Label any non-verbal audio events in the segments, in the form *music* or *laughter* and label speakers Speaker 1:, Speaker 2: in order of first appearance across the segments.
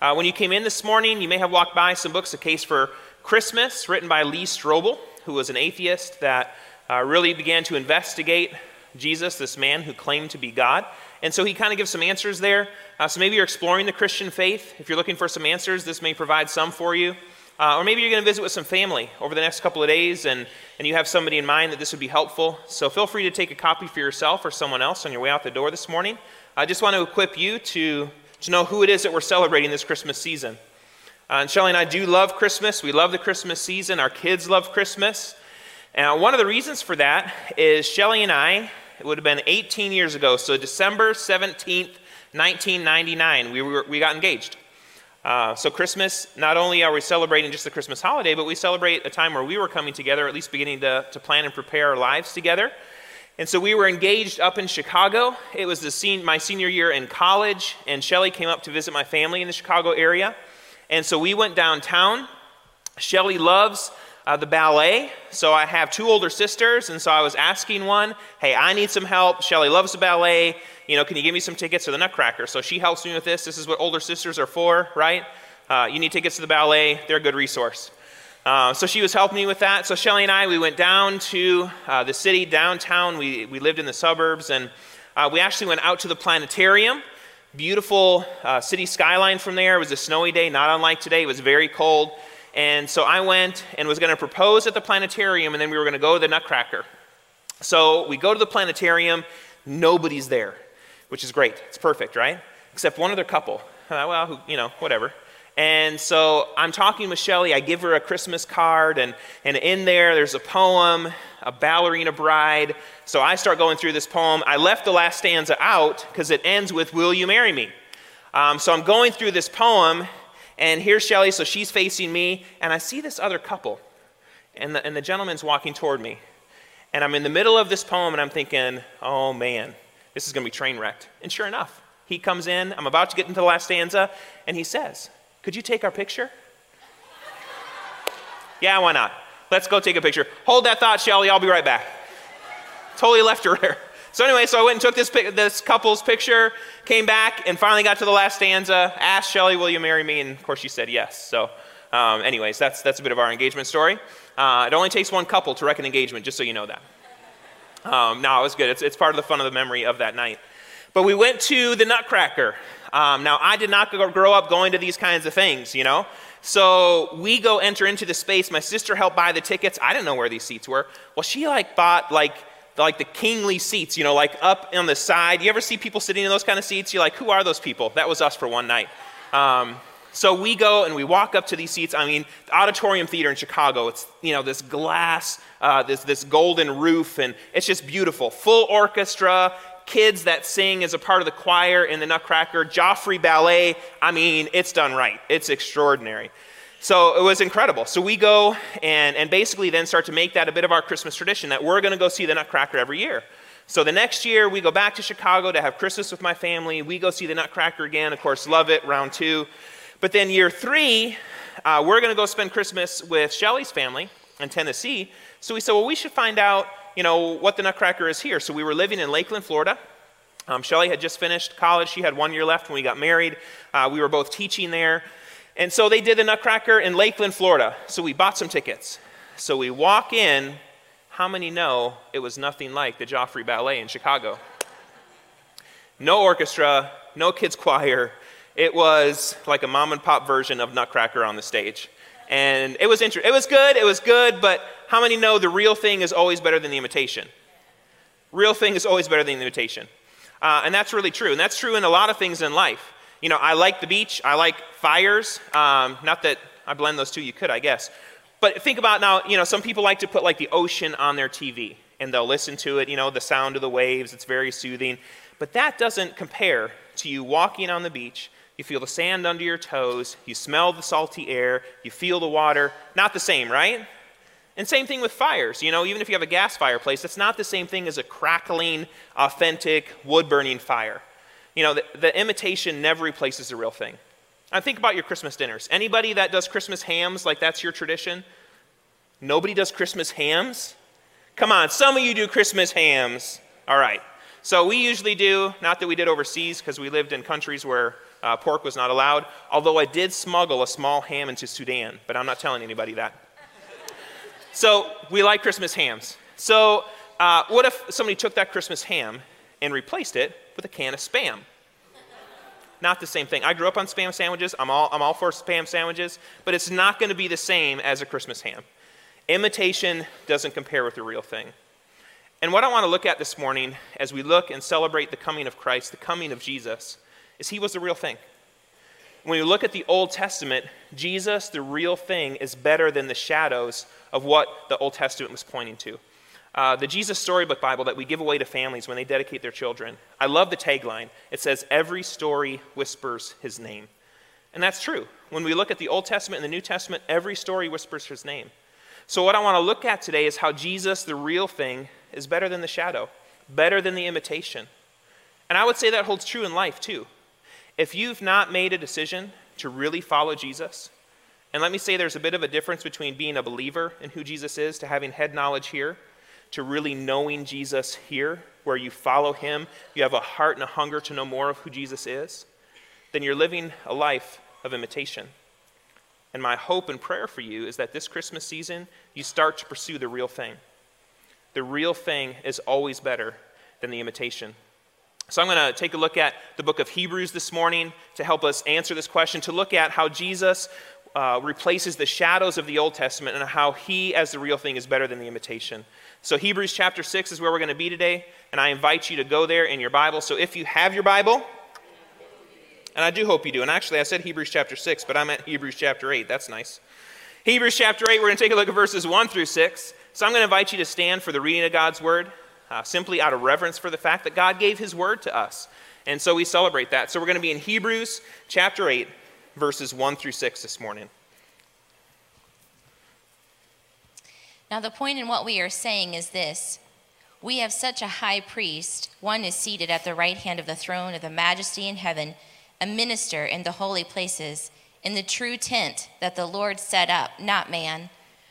Speaker 1: Uh, when you came in this morning, you may have walked by some books, A Case for Christmas, written by Lee Strobel, who was an atheist that uh, really began to investigate Jesus, this man who claimed to be God. And so he kind of gives some answers there. Uh, so maybe you're exploring the Christian faith. If you're looking for some answers, this may provide some for you. Uh, or maybe you're going to visit with some family over the next couple of days and, and you have somebody in mind that this would be helpful. So feel free to take a copy for yourself or someone else on your way out the door this morning. I just want to equip you to, to know who it is that we're celebrating this Christmas season. Uh, and Shelly and I do love Christmas. We love the Christmas season. Our kids love Christmas. And one of the reasons for that is Shelly and I, it would have been 18 years ago, so December 17th, 1999, we, were, we got engaged. Uh, so, Christmas, not only are we celebrating just the Christmas holiday, but we celebrate a time where we were coming together, at least beginning to, to plan and prepare our lives together. And so we were engaged up in Chicago. It was the my senior year in college, and Shelly came up to visit my family in the Chicago area. And so we went downtown. Shelly loves uh, the ballet. So I have two older sisters, and so I was asking one, hey, I need some help. Shelly loves the ballet. You know, can you give me some tickets to the Nutcracker? So she helps me with this. This is what older sisters are for, right? Uh, you need tickets to the ballet. They're a good resource. Uh, so she was helping me with that. So Shelly and I, we went down to uh, the city, downtown. We, we lived in the suburbs, and uh, we actually went out to the planetarium. Beautiful uh, city skyline from there. It was a snowy day, not unlike today. It was very cold. And so I went and was going to propose at the planetarium, and then we were going to go to the Nutcracker. So we go to the planetarium, nobody's there, which is great. It's perfect, right? Except one other couple. Uh, well, who, you know, whatever. And so I'm talking with Shelly. I give her a Christmas card, and, and in there, there's a poem, a ballerina bride. So I start going through this poem. I left the last stanza out because it ends with, Will you marry me? Um, so I'm going through this poem, and here's Shelly, so she's facing me, and I see this other couple, and the, and the gentleman's walking toward me. And I'm in the middle of this poem, and I'm thinking, oh man, this is going to be train wrecked. And sure enough, he comes in, I'm about to get into the last stanza, and he says, Could you take our picture? yeah, why not? Let's go take a picture. Hold that thought, Shelly, I'll be right back. Totally left her there. *laughs* So, anyway, so I went and took this, this couple's picture, came back, and finally got to the last stanza. Asked Shelly, Will you marry me? And of course, she said yes. So, um, anyways, that's, that's a bit of our engagement story. Uh, it only takes one couple to wreck an engagement, just so you know that. Um, no, it was good. It's, it's part of the fun of the memory of that night. But we went to the Nutcracker. Um, now, I did not grow up going to these kinds of things, you know? So we go enter into the space. My sister helped buy the tickets. I didn't know where these seats were. Well, she like bought like like the kingly seats, you know, like up on the side. You ever see people sitting in those kind of seats? You're like, who are those people? That was us for one night. Um, so we go and we walk up to these seats. I mean, the Auditorium Theater in Chicago, it's, you know, this glass, uh, this, this golden roof, and it's just beautiful. Full orchestra, kids that sing as a part of the choir in the Nutcracker, Joffrey Ballet. I mean, it's done right. It's extraordinary. So it was incredible. So we go and, and basically then start to make that a bit of our Christmas tradition that we're going to go see the Nutcracker every year. So the next year, we go back to Chicago to have Christmas with my family. We go see the Nutcracker again. Of course, love it, round two. But then year three, uh, we're going to go spend Christmas with Shelly's family in Tennessee. So we said, well, we should find out, you know, what the Nutcracker is here. So we were living in Lakeland, Florida. Um, Shelly had just finished college. She had one year left when we got married. Uh, we were both teaching there. And so they did the Nutcracker in Lakeland, Florida. So we bought some tickets. So we walk in. How many know it was nothing like the Joffrey Ballet in Chicago? No orchestra, no kids' choir. It was like a mom and pop version of Nutcracker on the stage. And it was interesting. It was good, it was good, but how many know the real thing is always better than the imitation? Real thing is always better than the imitation. Uh, and that's really true. And that's true in a lot of things in life. You know, I like the beach, I like fires. Um, not that I blend those two, you could, I guess. But think about now, you know, some people like to put like the ocean on their TV and they'll listen to it, you know, the sound of the waves, it's very soothing. But that doesn't compare to you walking on the beach. You feel the sand under your toes, you smell the salty air, you feel the water. Not the same, right? And same thing with fires. You know, even if you have a gas fireplace, it's not the same thing as a crackling, authentic, wood burning fire. You know, the, the imitation never replaces the real thing. I think about your Christmas dinners. Anybody that does Christmas hams, like that's your tradition? Nobody does Christmas hams? Come on, some of you do Christmas hams. All right. So we usually do, not that we did overseas because we lived in countries where Uh, pork was not allowed, although I did smuggle a small ham into Sudan, but I'm not telling anybody that. so we like Christmas hams. So uh, what if somebody took that Christmas ham and replaced it with a can of spam? Not the same thing. I grew up on spam sandwiches. I'm all, I'm all for spam sandwiches, but it's not going to be the same as a Christmas ham. Imitation doesn't compare with the real thing. And what I want to look at this morning as we look and celebrate the coming of Christ, the coming of Jesus, is he was the real thing. When you look at the Old Testament, Jesus, the real thing, is better than the shadows of what the Old Testament was pointing to. Uh, the Jesus Storybook Bible that we give away to families when they dedicate their children. I love the tagline. It says, Every story whispers his name. And that's true. When we look at the Old Testament and the New Testament, every story whispers his name. So, what I want to look at today is how Jesus, the real thing, is better than the shadow, better than the imitation. And I would say that holds true in life too. If you've not made a decision to really follow Jesus, and let me say there's a bit of a difference between being a believer in who Jesus is to having head knowledge here to really knowing Jesus here, where you follow him, you have a heart and a hunger to know more of who Jesus is, then you're living a life of imitation. And my hope and prayer for you is that this Christmas season, you start to pursue the real thing. The real thing is always better than the imitation. So I'm going to take a look at the book of Hebrews this morning to help us answer this question, to look at how Jesus uh, replaces the shadows of the Old Testament and how he, as the real thing, is better than the imitation. So, Hebrews chapter 6 is where we're going to be today, and I invite you to go there in your Bible. So, if you have your Bible, and I do hope you do, and actually I said Hebrews chapter 6, but I'm at Hebrews chapter 8. That's nice. Hebrews chapter 8, we're going to take a look at verses 1 through 6. So, I'm going to invite you to stand for the reading of God's word, uh, simply out of reverence for the fact that God gave his word to us. And so we celebrate that. So, we're going to be in Hebrews chapter 8, verses 1 through 6 this morning.
Speaker 2: Now, the point in what we are saying is this We have such a high priest, one is seated at the right hand of the throne of the majesty in heaven, a minister in the holy places, in the true tent that the Lord set up, not man.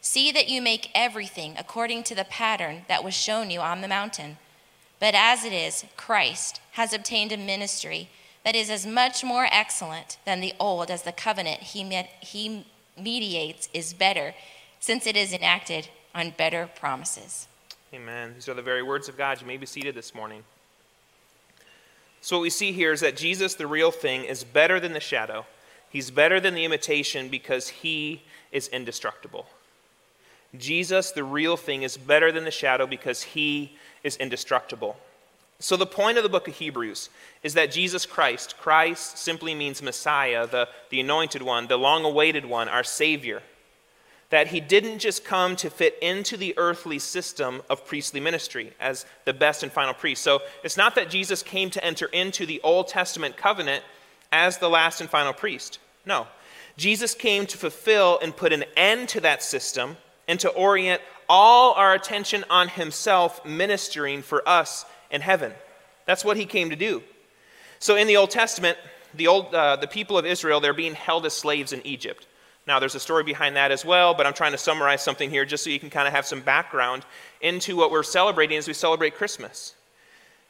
Speaker 2: See that you make everything according to the pattern that was shown you on the mountain. But as it is, Christ has obtained a ministry that is as much more excellent than the old as the covenant he, med- he mediates is better, since it is enacted on better promises.
Speaker 1: Amen. These are the very words of God. You may be seated this morning. So, what we see here is that Jesus, the real thing, is better than the shadow. He's better than the imitation because he is indestructible. Jesus, the real thing, is better than the shadow because he is indestructible. So, the point of the book of Hebrews is that Jesus Christ, Christ simply means Messiah, the, the anointed one, the long awaited one, our Savior that he didn't just come to fit into the earthly system of priestly ministry as the best and final priest. So it's not that Jesus came to enter into the Old Testament covenant as the last and final priest. No. Jesus came to fulfill and put an end to that system and to orient all our attention on himself ministering for us in heaven. That's what he came to do. So in the Old Testament, the, old, uh, the people of Israel, they're being held as slaves in Egypt. Now, there's a story behind that as well, but I'm trying to summarize something here just so you can kind of have some background into what we're celebrating as we celebrate Christmas.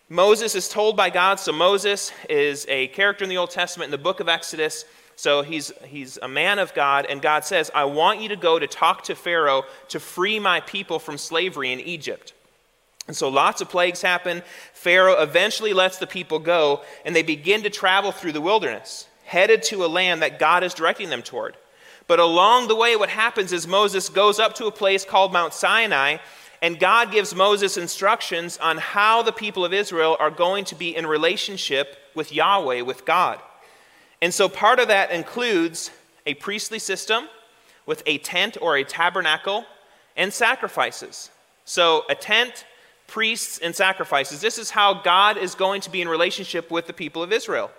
Speaker 1: Moses is told by God, so Moses is a character in the Old Testament in the book of Exodus. So he's, he's a man of God, and God says, I want you to go to talk to Pharaoh to free my people from slavery in Egypt. And so lots of plagues happen. Pharaoh eventually lets the people go, and they begin to travel through the wilderness, headed to a land that God is directing them toward. But along the way, what happens is Moses goes up to a place called Mount Sinai, and God gives Moses instructions on how the people of Israel are going to be in relationship with Yahweh, with God. And so part of that includes a priestly system with a tent or a tabernacle and sacrifices. So a tent, priests, and sacrifices. This is how God is going to be in relationship with the people of Israel.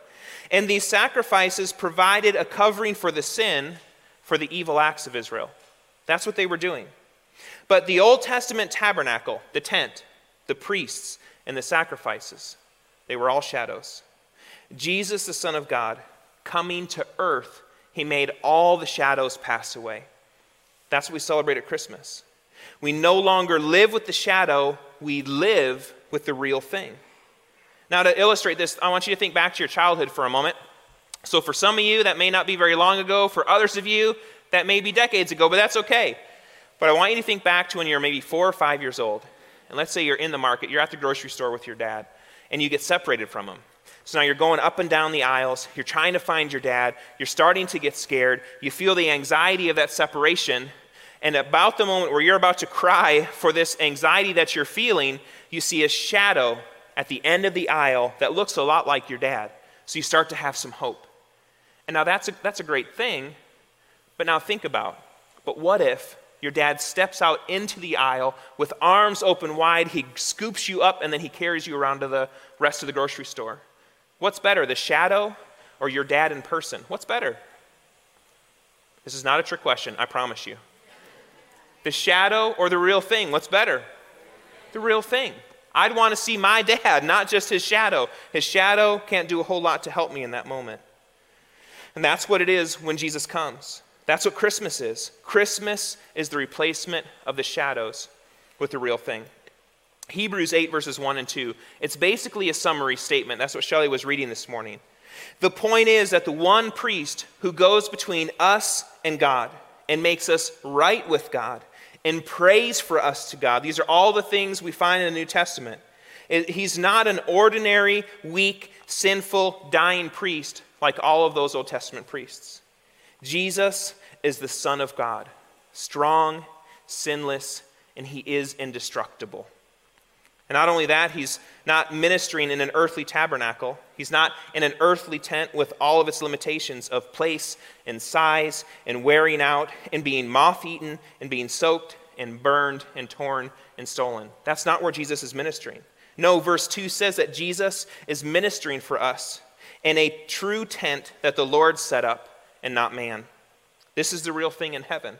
Speaker 1: And these sacrifices provided a covering for the sin for the evil acts of Israel. That's what they were doing. But the Old Testament tabernacle, the tent, the priests, and the sacrifices, they were all shadows. Jesus, the Son of God, coming to earth, he made all the shadows pass away. That's what we celebrate at Christmas. We no longer live with the shadow, we live with the real thing. Now, to illustrate this, I want you to think back to your childhood for a moment. So, for some of you, that may not be very long ago. For others of you, that may be decades ago, but that's okay. But I want you to think back to when you're maybe four or five years old. And let's say you're in the market, you're at the grocery store with your dad, and you get separated from him. So now you're going up and down the aisles, you're trying to find your dad, you're starting to get scared, you feel the anxiety of that separation, and about the moment where you're about to cry for this anxiety that you're feeling, you see a shadow at the end of the aisle that looks a lot like your dad. So you start to have some hope. And now that's a, that's a great thing, but now think about but what if your dad steps out into the aisle with arms open wide, he scoops you up, and then he carries you around to the rest of the grocery store? What's better, the shadow or your dad in person? What's better? This is not a trick question, I promise you. The shadow or the real thing? What's better? The real thing. I'd want to see my dad, not just his shadow. His shadow can't do a whole lot to help me in that moment. And that's what it is when Jesus comes. That's what Christmas is. Christmas is the replacement of the shadows with the real thing. Hebrews 8, verses 1 and 2. It's basically a summary statement. That's what Shelley was reading this morning. The point is that the one priest who goes between us and God and makes us right with God and prays for us to God. These are all the things we find in the New Testament. He's not an ordinary, weak, sinful, dying priest like all of those Old Testament priests. Jesus is the Son of God, strong, sinless, and he is indestructible. And not only that, he's not ministering in an earthly tabernacle. He's not in an earthly tent with all of its limitations of place and size and wearing out and being moth eaten and being soaked and burned and torn and stolen. That's not where Jesus is ministering. No, verse 2 says that Jesus is ministering for us in a true tent that the Lord set up and not man. This is the real thing in heaven.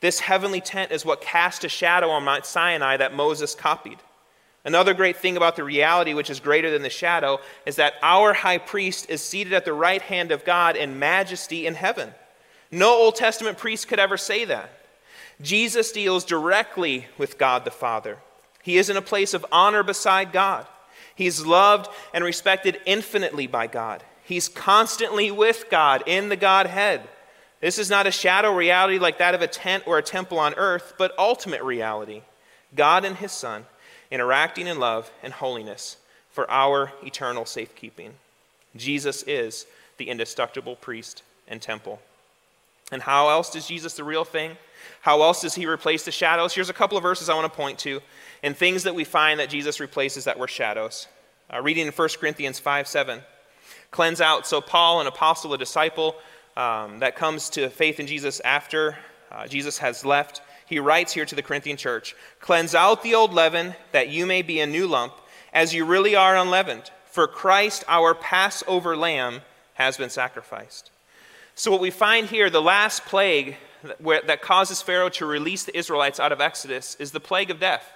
Speaker 1: This heavenly tent is what cast a shadow on Mount Sinai that Moses copied. Another great thing about the reality, which is greater than the shadow, is that our high priest is seated at the right hand of God in majesty in heaven. No Old Testament priest could ever say that. Jesus deals directly with God the Father. He is in a place of honor beside God. He's loved and respected infinitely by God. He's constantly with God in the Godhead. This is not a shadow reality like that of a tent or a temple on earth, but ultimate reality God and His Son interacting in love and holiness for our eternal safekeeping. Jesus is the indestructible priest and temple. And how else is Jesus the real thing? How else does he replace the shadows? Here's a couple of verses I want to point to and things that we find that Jesus replaces that were shadows. Uh, reading in 1 Corinthians 5 7. Cleanse out. So, Paul, an apostle, a disciple um, that comes to faith in Jesus after uh, Jesus has left, he writes here to the Corinthian church Cleanse out the old leaven, that you may be a new lump, as you really are unleavened. For Christ, our Passover lamb, has been sacrificed. So, what we find here, the last plague that causes Pharaoh to release the Israelites out of Exodus, is the plague of death.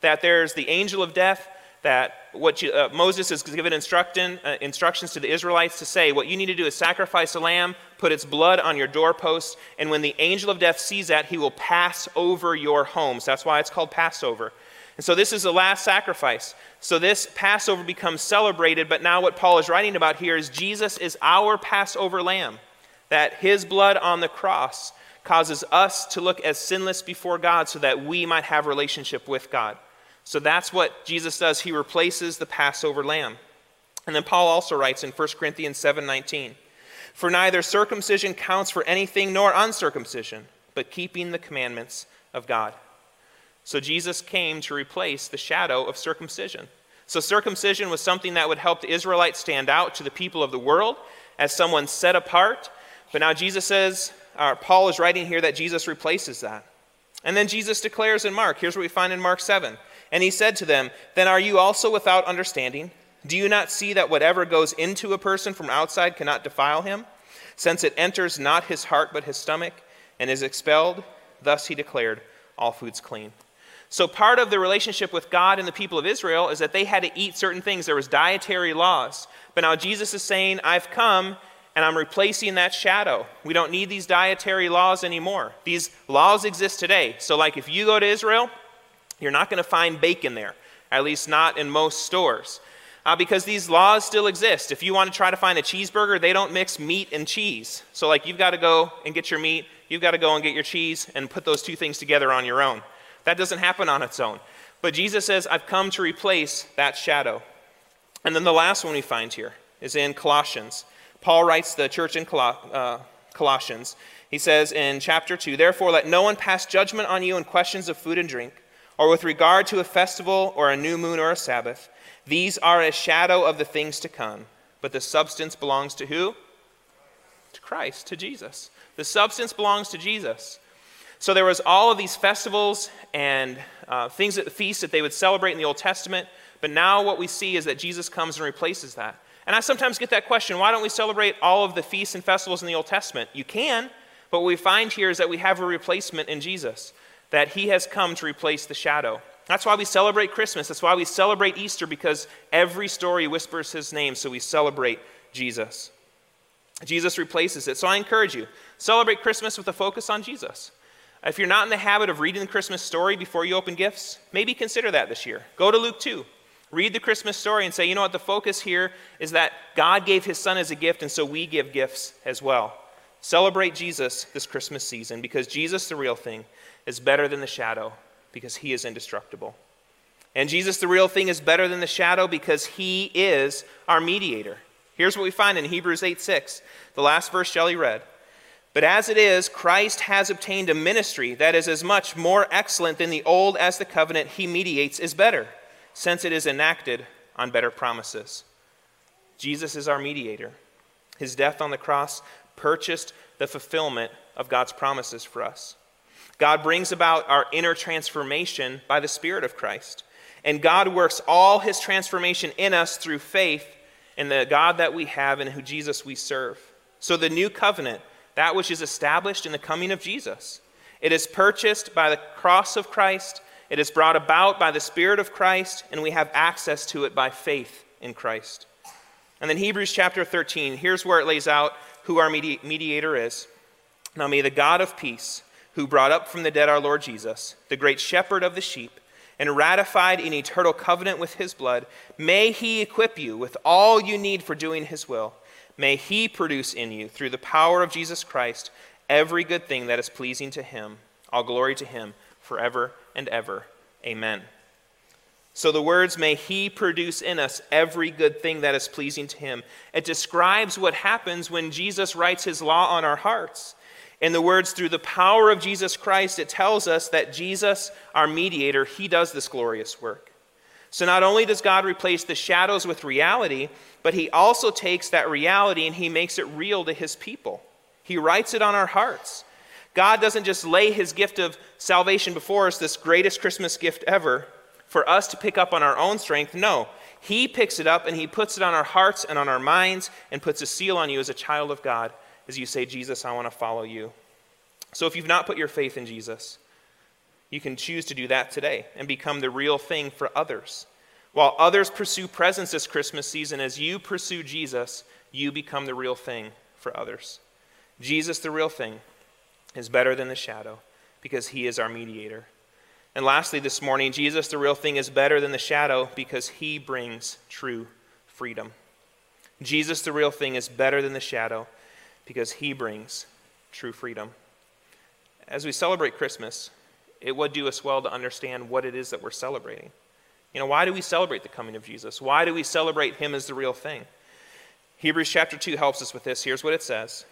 Speaker 1: That there's the angel of death that what you, uh, Moses is given instruction, uh, instructions to the Israelites to say, what you need to do is sacrifice a lamb, put its blood on your doorpost, and when the angel of death sees that, he will pass over your homes. That's why it's called Passover. And so this is the last sacrifice. So this Passover becomes celebrated, but now what Paul is writing about here is Jesus is our Passover lamb, that his blood on the cross causes us to look as sinless before God so that we might have relationship with God. So that's what Jesus does. He replaces the Passover lamb. And then Paul also writes in 1 Corinthians 7:19, "For neither circumcision counts for anything nor uncircumcision, but keeping the commandments of God." So Jesus came to replace the shadow of circumcision. So circumcision was something that would help the Israelites stand out to the people of the world as someone set apart. But now Jesus says, uh, Paul is writing here that Jesus replaces that. And then Jesus declares in Mark, here's what we find in Mark 7 and he said to them, Then are you also without understanding? Do you not see that whatever goes into a person from outside cannot defile him? since it enters not his heart but his stomach and is expelled. Thus he declared, All food's clean. So, part of the relationship with God and the people of Israel is that they had to eat certain things. There was dietary laws. But now Jesus is saying, I've come and I'm replacing that shadow. We don't need these dietary laws anymore. These laws exist today. So, like if you go to Israel, you're not going to find bacon there, at least not in most stores. Uh, because these laws still exist. If you want to try to find a cheeseburger, they don't mix meat and cheese. So, like, you've got to go and get your meat, you've got to go and get your cheese, and put those two things together on your own. That doesn't happen on its own. But Jesus says, I've come to replace that shadow. And then the last one we find here is in Colossians. Paul writes the church in uh, Colossians. He says in chapter 2, Therefore, let no one pass judgment on you in questions of food and drink, or with regard to a festival, or a new moon, or a Sabbath. These are a shadow of the things to come, but the substance belongs to who? To Christ, to Jesus. The substance belongs to Jesus. So there was all of these festivals and uh, things at the feast that they would celebrate in the Old Testament, but now what we see is that Jesus comes and replaces that. And I sometimes get that question why don't we celebrate all of the feasts and festivals in the Old Testament? You can, but what we find here is that we have a replacement in Jesus, that he has come to replace the shadow. That's why we celebrate Christmas. That's why we celebrate Easter, because every story whispers his name, so we celebrate Jesus. Jesus replaces it. So I encourage you celebrate Christmas with a focus on Jesus. If you're not in the habit of reading the Christmas story before you open gifts, maybe consider that this year. Go to Luke 2. Read the Christmas story and say, you know what, the focus here is that God gave his son as a gift, and so we give gifts as well. Celebrate Jesus this Christmas season because Jesus, the real thing, is better than the shadow because he is indestructible. And Jesus, the real thing, is better than the shadow because he is our mediator. Here's what we find in Hebrews 8 6, the last verse Shelley read. But as it is, Christ has obtained a ministry that is as much more excellent than the old as the covenant he mediates is better, since it is enacted on better promises. Jesus is our mediator. His death on the cross purchased the fulfillment of God's promises for us. God brings about our inner transformation by the Spirit of Christ. And God works all his transformation in us through faith in the God that we have and who Jesus we serve. So the new covenant that which is established in the coming of Jesus. It is purchased by the cross of Christ, it is brought about by the Spirit of Christ, and we have access to it by faith in Christ. And then Hebrews chapter 13, here's where it lays out who our medi- mediator is. Now may the God of peace, who brought up from the dead our Lord Jesus, the great shepherd of the sheep, and ratified an eternal covenant with his blood, may he equip you with all you need for doing his will May He produce in you, through the power of Jesus Christ, every good thing that is pleasing to Him. All glory to Him forever and ever. Amen. So the words, may He produce in us every good thing that is pleasing to Him, it describes what happens when Jesus writes His law on our hearts. In the words, through the power of Jesus Christ, it tells us that Jesus, our mediator, He does this glorious work. So not only does God replace the shadows with reality, but he also takes that reality and he makes it real to his people. He writes it on our hearts. God doesn't just lay his gift of salvation before us, this greatest Christmas gift ever, for us to pick up on our own strength. No, he picks it up and he puts it on our hearts and on our minds and puts a seal on you as a child of God as you say, Jesus, I want to follow you. So if you've not put your faith in Jesus, you can choose to do that today and become the real thing for others. While others pursue presents this Christmas season, as you pursue Jesus, you become the real thing for others. Jesus, the real thing, is better than the shadow because he is our mediator. And lastly, this morning, Jesus, the real thing, is better than the shadow because he brings true freedom. Jesus, the real thing, is better than the shadow because he brings true freedom. As we celebrate Christmas, it would do us well to understand what it is that we're celebrating. You know, why do we celebrate the coming of Jesus? Why do we celebrate him as the real thing? Hebrews chapter 2 helps us with this. Here's what it says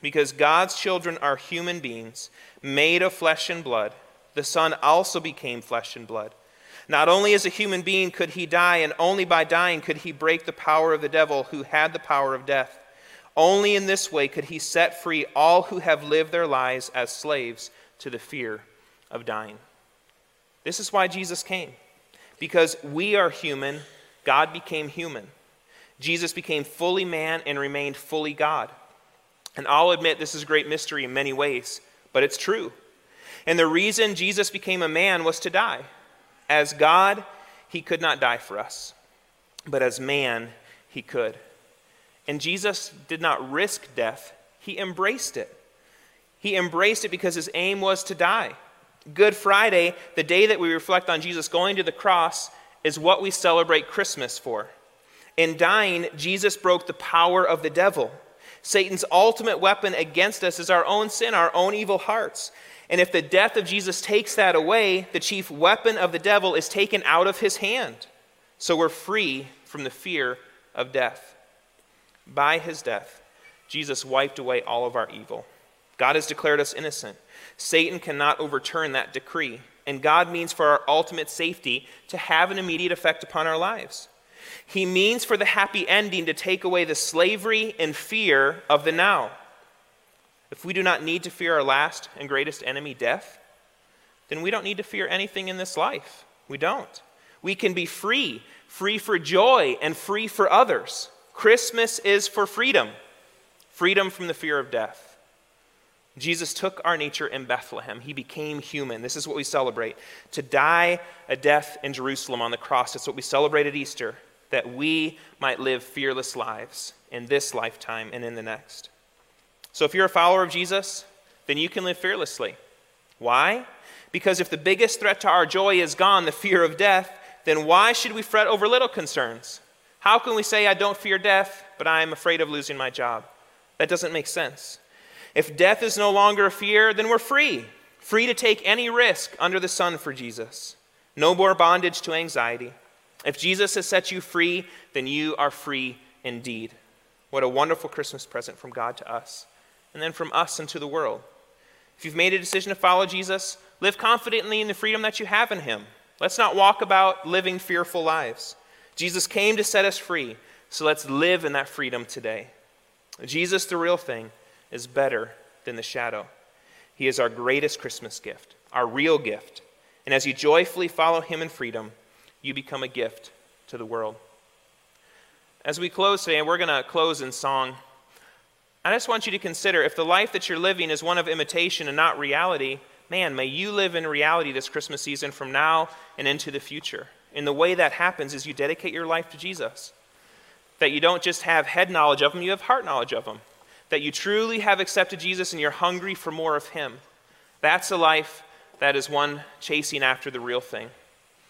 Speaker 1: Because God's children are human beings, made of flesh and blood, the Son also became flesh and blood. Not only as a human being could he die, and only by dying could he break the power of the devil who had the power of death. Only in this way could he set free all who have lived their lives as slaves to the fear of dying. This is why Jesus came. Because we are human, God became human. Jesus became fully man and remained fully God. And I'll admit this is a great mystery in many ways, but it's true. And the reason Jesus became a man was to die. As God, he could not die for us, but as man, he could. And Jesus did not risk death, he embraced it. He embraced it because his aim was to die. Good Friday, the day that we reflect on Jesus going to the cross, is what we celebrate Christmas for. In dying, Jesus broke the power of the devil. Satan's ultimate weapon against us is our own sin, our own evil hearts. And if the death of Jesus takes that away, the chief weapon of the devil is taken out of his hand. So we're free from the fear of death. By his death, Jesus wiped away all of our evil. God has declared us innocent. Satan cannot overturn that decree. And God means for our ultimate safety to have an immediate effect upon our lives. He means for the happy ending to take away the slavery and fear of the now. If we do not need to fear our last and greatest enemy, death, then we don't need to fear anything in this life. We don't. We can be free, free for joy and free for others. Christmas is for freedom freedom from the fear of death. Jesus took our nature in Bethlehem. He became human. This is what we celebrate. To die a death in Jerusalem on the cross. That's what we celebrate at Easter, that we might live fearless lives in this lifetime and in the next. So if you're a follower of Jesus, then you can live fearlessly. Why? Because if the biggest threat to our joy is gone, the fear of death, then why should we fret over little concerns? How can we say, I don't fear death, but I am afraid of losing my job? That doesn't make sense. If death is no longer a fear, then we're free, free to take any risk under the sun for Jesus. No more bondage to anxiety. If Jesus has set you free, then you are free indeed. What a wonderful Christmas present from God to us, and then from us into the world. If you've made a decision to follow Jesus, live confidently in the freedom that you have in Him. Let's not walk about living fearful lives. Jesus came to set us free, so let's live in that freedom today. Jesus, the real thing, is better than the shadow. He is our greatest Christmas gift, our real gift. And as you joyfully follow him in freedom, you become a gift to the world. As we close today, and we're going to close in song, I just want you to consider if the life that you're living is one of imitation and not reality, man, may you live in reality this Christmas season from now and into the future. And the way that happens is you dedicate your life to Jesus. That you don't just have head knowledge of him, you have heart knowledge of him that you truly have accepted Jesus and you're hungry for more of Him. That's a life that is one chasing after the real thing.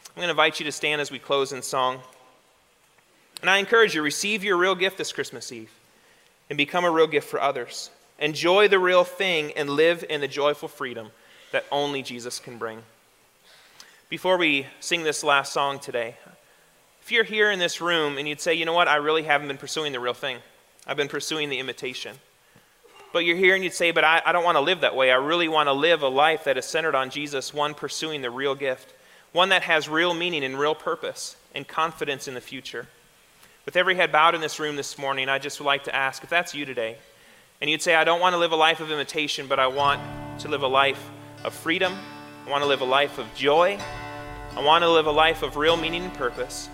Speaker 1: I'm going to invite you to stand as we close in song. And I encourage you, receive your real gift this Christmas Eve and become a real gift for others. Enjoy the real thing and live in the joyful freedom that only Jesus can bring. Before we sing this last song today, if you're here in this room and you'd say, you know what, I really haven't been pursuing the real thing, I've been pursuing the imitation. But you're here and you'd say, but I, I don't want to live that way. I really want to live a life that is centered on Jesus, one pursuing the real gift, one that has real meaning and real purpose and confidence in the future. With every head bowed in this room this morning, I just would like to ask if that's you today, and you'd say, I don't want to live a life of imitation, but I want to live a life of freedom. I want to live a life of joy. I want to live a life of real meaning and purpose.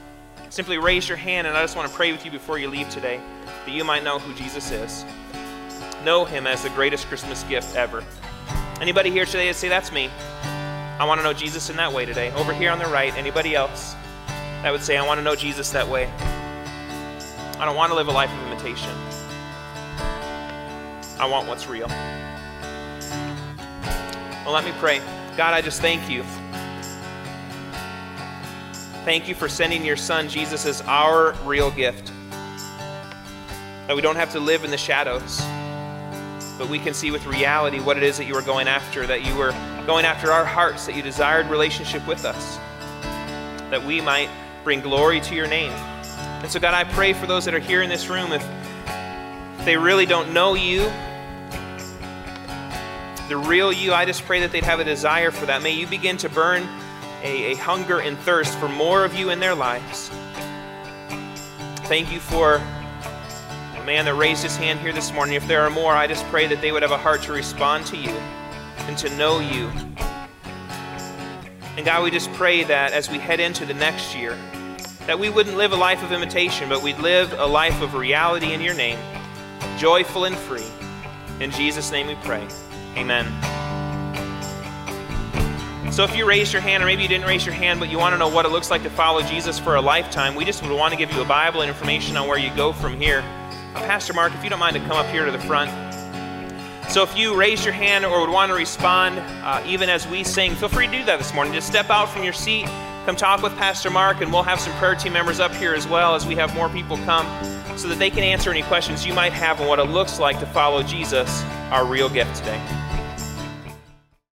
Speaker 1: Simply raise your hand, and I just want to pray with you before you leave today that you might know who Jesus is. Know him as the greatest Christmas gift ever. Anybody here today that say, That's me? I want to know Jesus in that way today. Over here on the right, anybody else that would say, I want to know Jesus that way? I don't want to live a life of imitation. I want what's real. Well, let me pray. God, I just thank you. Thank you for sending your son, Jesus, as our real gift. That we don't have to live in the shadows, but we can see with reality what it is that you were going after, that you were going after our hearts, that you desired relationship with us, that we might bring glory to your name. And so, God, I pray for those that are here in this room, if they really don't know you, the real you, I just pray that they'd have a desire for that. May you begin to burn a, a hunger and thirst for more of you in their lives. Thank you for a man that raised his hand here this morning. If there are more, I just pray that they would have a heart to respond to you and to know you. And God, we just pray that as we head into the next year, that we wouldn't live a life of imitation, but we'd live a life of reality in your name, joyful and free. In Jesus' name we pray. Amen. So if you raised your hand, or maybe you didn't raise your hand, but you want to know what it looks like to follow Jesus for a lifetime, we just would want to give you a Bible and information on where you go from here. Uh, Pastor Mark, if you don't mind to come up here to the front. So if you raised your hand or would want to respond, uh, even as we sing, feel free to do that this morning. Just step out from your seat, come talk with Pastor Mark, and we'll have some prayer team members up here as well as we have more people come so that they can answer any questions you might have on what it looks like to follow Jesus, our real gift today.